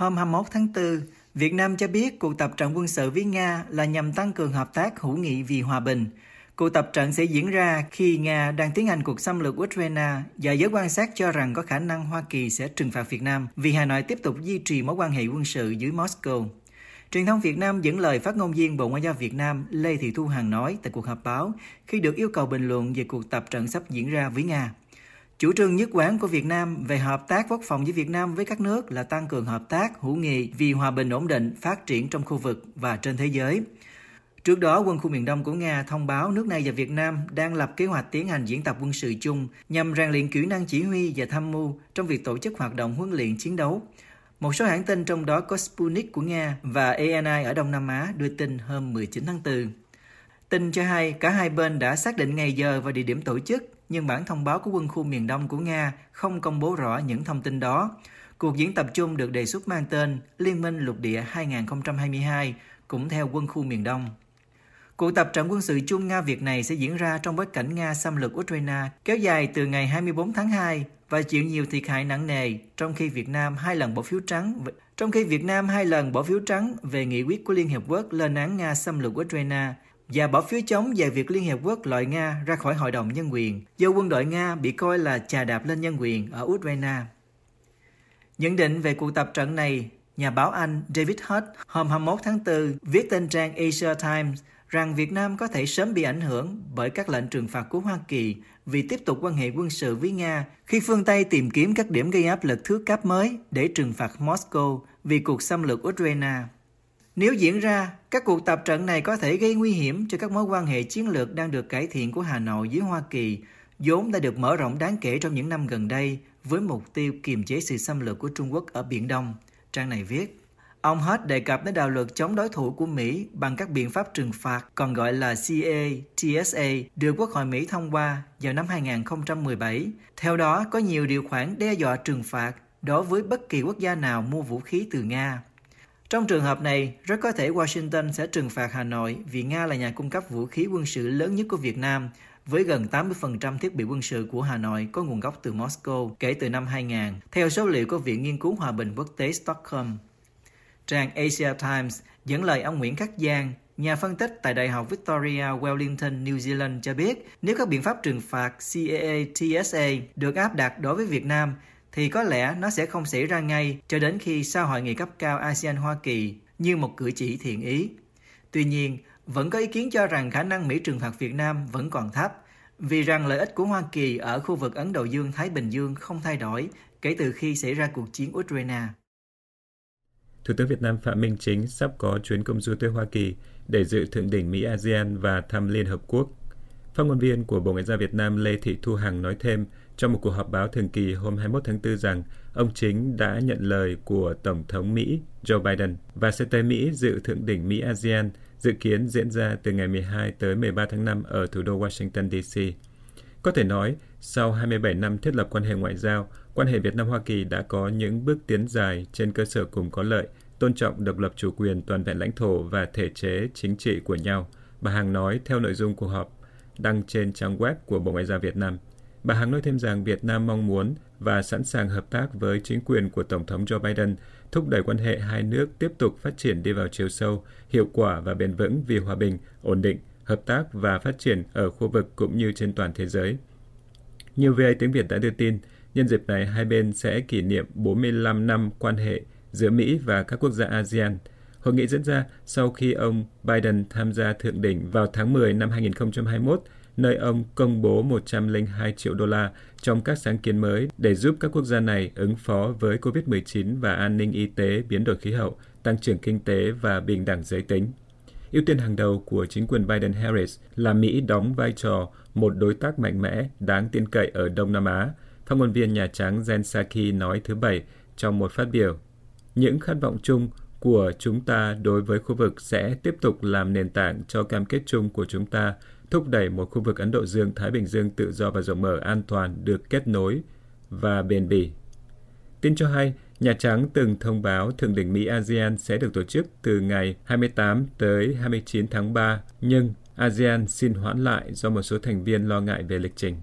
Hôm 21 tháng 4, Việt Nam cho biết cuộc tập trận quân sự với Nga là nhằm tăng cường hợp tác hữu nghị vì hòa bình. Cuộc tập trận sẽ diễn ra khi Nga đang tiến hành cuộc xâm lược Ukraine và giới quan sát cho rằng có khả năng Hoa Kỳ sẽ trừng phạt Việt Nam vì Hà Nội tiếp tục duy trì mối quan hệ quân sự dưới Moscow. Truyền thông Việt Nam dẫn lời phát ngôn viên Bộ Ngoại giao Việt Nam Lê Thị Thu Hằng nói tại cuộc họp báo khi được yêu cầu bình luận về cuộc tập trận sắp diễn ra với Nga. Chủ trương nhất quán của Việt Nam về hợp tác quốc phòng với Việt Nam với các nước là tăng cường hợp tác hữu nghị vì hòa bình ổn định, phát triển trong khu vực và trên thế giới. Trước đó, quân khu miền Đông của Nga thông báo nước này và Việt Nam đang lập kế hoạch tiến hành diễn tập quân sự chung nhằm rèn luyện kỹ năng chỉ huy và tham mưu trong việc tổ chức hoạt động huấn luyện chiến đấu. Một số hãng tin trong đó có Sputnik của Nga và ANI ở Đông Nam Á đưa tin hôm 19 tháng 4. Tin cho hay cả hai bên đã xác định ngày giờ và địa điểm tổ chức, nhưng bản thông báo của quân khu miền Đông của Nga không công bố rõ những thông tin đó. Cuộc diễn tập chung được đề xuất mang tên Liên minh lục địa 2022, cũng theo quân khu miền Đông. Cuộc tập trận quân sự chung Nga-Việt này sẽ diễn ra trong bối cảnh Nga xâm lược Ukraine kéo dài từ ngày 24 tháng 2 và chịu nhiều thiệt hại nặng nề trong khi Việt Nam hai lần bỏ phiếu trắng trong khi Việt Nam hai lần bỏ phiếu trắng về nghị quyết của Liên Hiệp Quốc lên án Nga xâm lược Ukraine và bỏ phiếu chống về việc Liên Hiệp Quốc loại Nga ra khỏi Hội đồng Nhân quyền do quân đội Nga bị coi là chà đạp lên nhân quyền ở Ukraine. Nhận định về cuộc tập trận này, nhà báo Anh David Hutt hôm 21 tháng 4 viết trên trang Asia Times rằng Việt Nam có thể sớm bị ảnh hưởng bởi các lệnh trừng phạt của Hoa Kỳ vì tiếp tục quan hệ quân sự với Nga khi phương Tây tìm kiếm các điểm gây áp lực thứ cấp mới để trừng phạt Moscow vì cuộc xâm lược Ukraine. Nếu diễn ra, các cuộc tập trận này có thể gây nguy hiểm cho các mối quan hệ chiến lược đang được cải thiện của Hà Nội với Hoa Kỳ, vốn đã được mở rộng đáng kể trong những năm gần đây với mục tiêu kiềm chế sự xâm lược của Trung Quốc ở Biển Đông. Trang này viết, Ông hết đề cập đến đạo luật chống đối thủ của Mỹ bằng các biện pháp trừng phạt, còn gọi là CA, TSA, được Quốc hội Mỹ thông qua vào năm 2017. Theo đó, có nhiều điều khoản đe dọa trừng phạt đối với bất kỳ quốc gia nào mua vũ khí từ Nga. Trong trường hợp này, rất có thể Washington sẽ trừng phạt Hà Nội vì Nga là nhà cung cấp vũ khí quân sự lớn nhất của Việt Nam, với gần 80% thiết bị quân sự của Hà Nội có nguồn gốc từ Moscow kể từ năm 2000, theo số liệu của Viện Nghiên cứu Hòa bình Quốc tế Stockholm. Trang Asia Times dẫn lời ông Nguyễn Khắc Giang, nhà phân tích tại Đại học Victoria Wellington, New Zealand cho biết nếu các biện pháp trừng phạt CAA TSA được áp đặt đối với Việt Nam thì có lẽ nó sẽ không xảy ra ngay cho đến khi sau hội nghị cấp cao ASEAN-Hoa Kỳ như một cử chỉ thiện ý. Tuy nhiên, vẫn có ý kiến cho rằng khả năng Mỹ trừng phạt Việt Nam vẫn còn thấp, vì rằng lợi ích của Hoa Kỳ ở khu vực Ấn Độ Dương-Thái Bình Dương không thay đổi kể từ khi xảy ra cuộc chiến Ukraine. Thủ tướng Việt Nam Phạm Minh Chính sắp có chuyến công du tới Hoa Kỳ để dự thượng đỉnh Mỹ-ASEAN và thăm Liên Hợp Quốc. Phát ngôn viên của Bộ Ngoại giao Việt Nam Lê Thị Thu Hằng nói thêm trong một cuộc họp báo thường kỳ hôm 21 tháng 4 rằng ông Chính đã nhận lời của Tổng thống Mỹ Joe Biden và sẽ tới Mỹ dự thượng đỉnh Mỹ-ASEAN dự kiến diễn ra từ ngày 12 tới 13 tháng 5 ở thủ đô Washington, D.C. Có thể nói, sau 27 năm thiết lập quan hệ ngoại giao, quan hệ Việt Nam-Hoa Kỳ đã có những bước tiến dài trên cơ sở cùng có lợi, tôn trọng độc lập chủ quyền toàn vẹn lãnh thổ và thể chế chính trị của nhau. Bà Hằng nói theo nội dung cuộc họp đăng trên trang web của Bộ Ngoại giao Việt Nam. Bà Hằng nói thêm rằng Việt Nam mong muốn và sẵn sàng hợp tác với chính quyền của Tổng thống Joe Biden, thúc đẩy quan hệ hai nước tiếp tục phát triển đi vào chiều sâu, hiệu quả và bền vững vì hòa bình, ổn định, hợp tác và phát triển ở khu vực cũng như trên toàn thế giới. Như VA tiếng Việt đã đưa tin, nhân dịp này hai bên sẽ kỷ niệm 45 năm quan hệ giữa Mỹ và các quốc gia ASEAN. Hội nghị diễn ra sau khi ông Biden tham gia thượng đỉnh vào tháng 10 năm 2021, nơi ông công bố 102 triệu đô la trong các sáng kiến mới để giúp các quốc gia này ứng phó với COVID-19 và an ninh y tế, biến đổi khí hậu, tăng trưởng kinh tế và bình đẳng giới tính. Ưu tiên hàng đầu của chính quyền Biden-Harris là Mỹ đóng vai trò một đối tác mạnh mẽ, đáng tin cậy ở Đông Nam Á. Phát ngôn viên Nhà Trắng Jen Psaki nói thứ Bảy trong một phát biểu. Những khát vọng chung của chúng ta đối với khu vực sẽ tiếp tục làm nền tảng cho cam kết chung của chúng ta thúc đẩy một khu vực Ấn Độ Dương-Thái Bình Dương tự do và rộng mở an toàn được kết nối và bền bỉ. Tin cho hay, Nhà Trắng từng thông báo Thượng đỉnh Mỹ-ASEAN sẽ được tổ chức từ ngày 28 tới 29 tháng 3, nhưng ASEAN xin hoãn lại do một số thành viên lo ngại về lịch trình.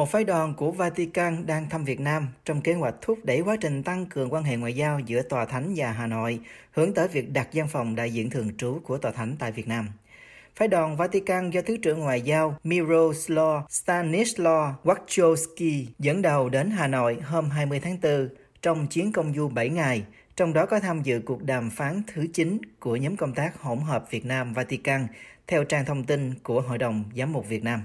Một phái đoàn của Vatican đang thăm Việt Nam trong kế hoạch thúc đẩy quá trình tăng cường quan hệ ngoại giao giữa Tòa Thánh và Hà Nội, hướng tới việc đặt văn phòng đại diện thường trú của Tòa Thánh tại Việt Nam. Phái đoàn Vatican do Thứ trưởng Ngoại giao Miroslav Stanislaw Wachowski dẫn đầu đến Hà Nội hôm 20 tháng 4 trong chuyến công du 7 ngày, trong đó có tham dự cuộc đàm phán thứ 9 của nhóm công tác hỗn hợp Việt Nam Vatican theo trang thông tin của Hội đồng Giám mục Việt Nam.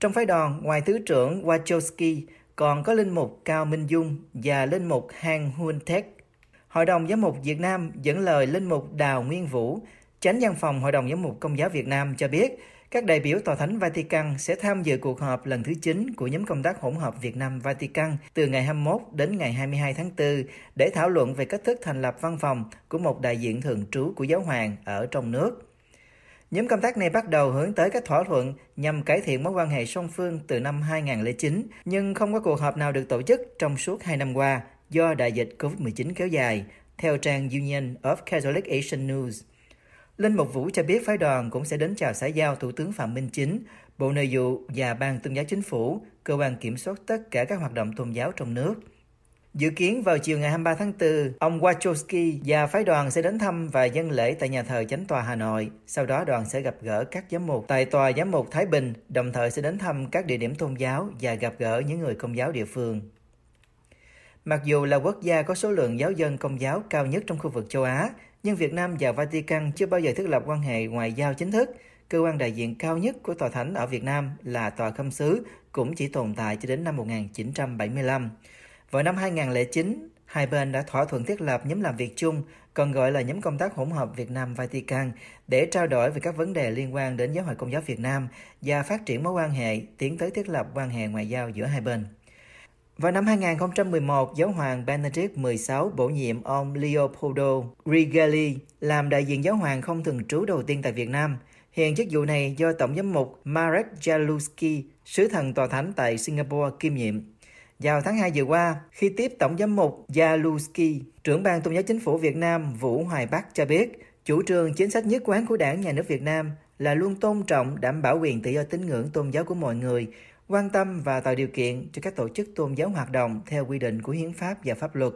Trong phái đoàn, ngoài Thứ trưởng Wachowski, còn có Linh mục Cao Minh Dung và Linh mục Hang Huân Thét. Hội đồng Giám mục Việt Nam dẫn lời Linh mục Đào Nguyên Vũ, Chánh văn phòng Hội đồng Giám mục Công giáo Việt Nam cho biết, các đại biểu Tòa Thánh Vatican sẽ tham dự cuộc họp lần thứ 9 của nhóm công tác hỗn hợp Việt Nam Vatican từ ngày 21 đến ngày 22 tháng 4 để thảo luận về cách thức thành lập văn phòng của một đại diện thường trú của giáo hoàng ở trong nước. Nhóm công tác này bắt đầu hướng tới các thỏa thuận nhằm cải thiện mối quan hệ song phương từ năm 2009, nhưng không có cuộc họp nào được tổ chức trong suốt hai năm qua do đại dịch COVID-19 kéo dài, theo trang Union of Catholic Asian News. Linh Mục Vũ cho biết phái đoàn cũng sẽ đến chào xã giao Thủ tướng Phạm Minh Chính, Bộ Nội vụ và Ban Tôn giáo Chính phủ, cơ quan kiểm soát tất cả các hoạt động tôn giáo trong nước. Dự kiến vào chiều ngày 23 tháng 4, ông Wachowski và phái đoàn sẽ đến thăm và dân lễ tại nhà thờ Chánh tòa Hà Nội. Sau đó đoàn sẽ gặp gỡ các giám mục tại tòa giám mục Thái Bình, đồng thời sẽ đến thăm các địa điểm tôn giáo và gặp gỡ những người công giáo địa phương. Mặc dù là quốc gia có số lượng giáo dân công giáo cao nhất trong khu vực châu Á, nhưng Việt Nam và Vatican chưa bao giờ thiết lập quan hệ ngoại giao chính thức. Cơ quan đại diện cao nhất của Tòa Thánh ở Việt Nam là Tòa Khâm sứ cũng chỉ tồn tại cho đến năm 1975. Vào năm 2009, hai bên đã thỏa thuận thiết lập nhóm làm việc chung, còn gọi là nhóm công tác hỗn hợp Việt Nam Vatican, để trao đổi về các vấn đề liên quan đến giáo hội công giáo Việt Nam và phát triển mối quan hệ tiến tới thiết lập quan hệ ngoại giao giữa hai bên. Vào năm 2011, giáo hoàng Benedict XVI bổ nhiệm ông Leopoldo Rigelli làm đại diện giáo hoàng không thường trú đầu tiên tại Việt Nam. Hiện chức vụ này do Tổng giám mục Marek Jaluski, sứ thần tòa thánh tại Singapore kiêm nhiệm. Vào tháng 2 vừa qua, khi tiếp Tổng giám mục Jaluski, trưởng ban tôn giáo chính phủ Việt Nam Vũ Hoài Bắc cho biết, chủ trương chính sách nhất quán của đảng nhà nước Việt Nam là luôn tôn trọng đảm bảo quyền tự do tín ngưỡng tôn giáo của mọi người, quan tâm và tạo điều kiện cho các tổ chức tôn giáo hoạt động theo quy định của hiến pháp và pháp luật.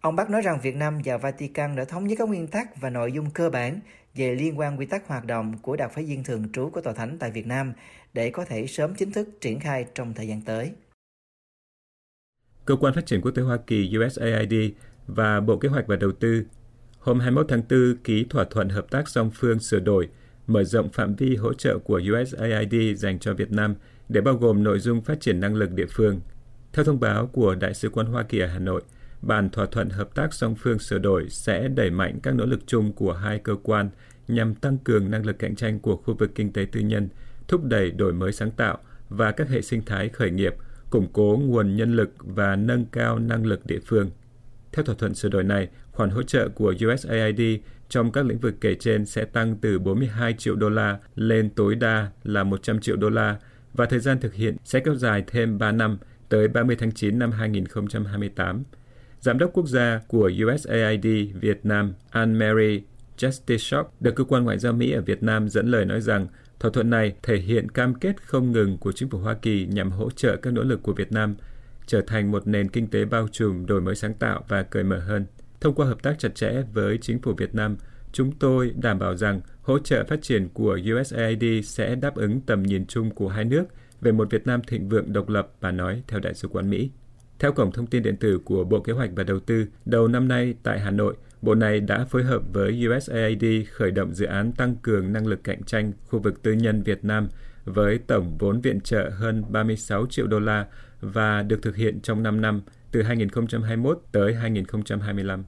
Ông Bắc nói rằng Việt Nam và Vatican đã thống nhất các nguyên tắc và nội dung cơ bản về liên quan quy tắc hoạt động của đặc phái viên thường trú của Tòa Thánh tại Việt Nam để có thể sớm chính thức triển khai trong thời gian tới. Cơ quan Phát triển Quốc tế Hoa Kỳ USAID và Bộ Kế hoạch và Đầu tư hôm 21 tháng 4 ký thỏa thuận hợp tác song phương sửa đổi, mở rộng phạm vi hỗ trợ của USAID dành cho Việt Nam để bao gồm nội dung phát triển năng lực địa phương. Theo thông báo của Đại sứ quán Hoa Kỳ ở Hà Nội, bản thỏa thuận hợp tác song phương sửa đổi sẽ đẩy mạnh các nỗ lực chung của hai cơ quan nhằm tăng cường năng lực cạnh tranh của khu vực kinh tế tư nhân, thúc đẩy đổi mới sáng tạo và các hệ sinh thái khởi nghiệp – củng cố nguồn nhân lực và nâng cao năng lực địa phương. Theo thỏa thuận sửa đổi này, khoản hỗ trợ của USAID trong các lĩnh vực kể trên sẽ tăng từ 42 triệu đô la lên tối đa là 100 triệu đô la và thời gian thực hiện sẽ kéo dài thêm 3 năm tới 30 tháng 9 năm 2028. Giám đốc quốc gia của USAID Việt Nam Anne-Marie Justice được cơ quan ngoại giao Mỹ ở Việt Nam dẫn lời nói rằng Thỏa thuận này thể hiện cam kết không ngừng của chính phủ Hoa Kỳ nhằm hỗ trợ các nỗ lực của Việt Nam trở thành một nền kinh tế bao trùm, đổi mới sáng tạo và cởi mở hơn. Thông qua hợp tác chặt chẽ với chính phủ Việt Nam, chúng tôi đảm bảo rằng hỗ trợ phát triển của USAID sẽ đáp ứng tầm nhìn chung của hai nước về một Việt Nam thịnh vượng độc lập, bà nói theo Đại sứ quán Mỹ. Theo cổng thông tin điện tử của Bộ Kế hoạch và Đầu tư, đầu năm nay tại Hà Nội, Bộ này đã phối hợp với USAID khởi động dự án tăng cường năng lực cạnh tranh khu vực tư nhân Việt Nam với tổng vốn viện trợ hơn 36 triệu đô la và được thực hiện trong 5 năm, từ 2021 tới 2025.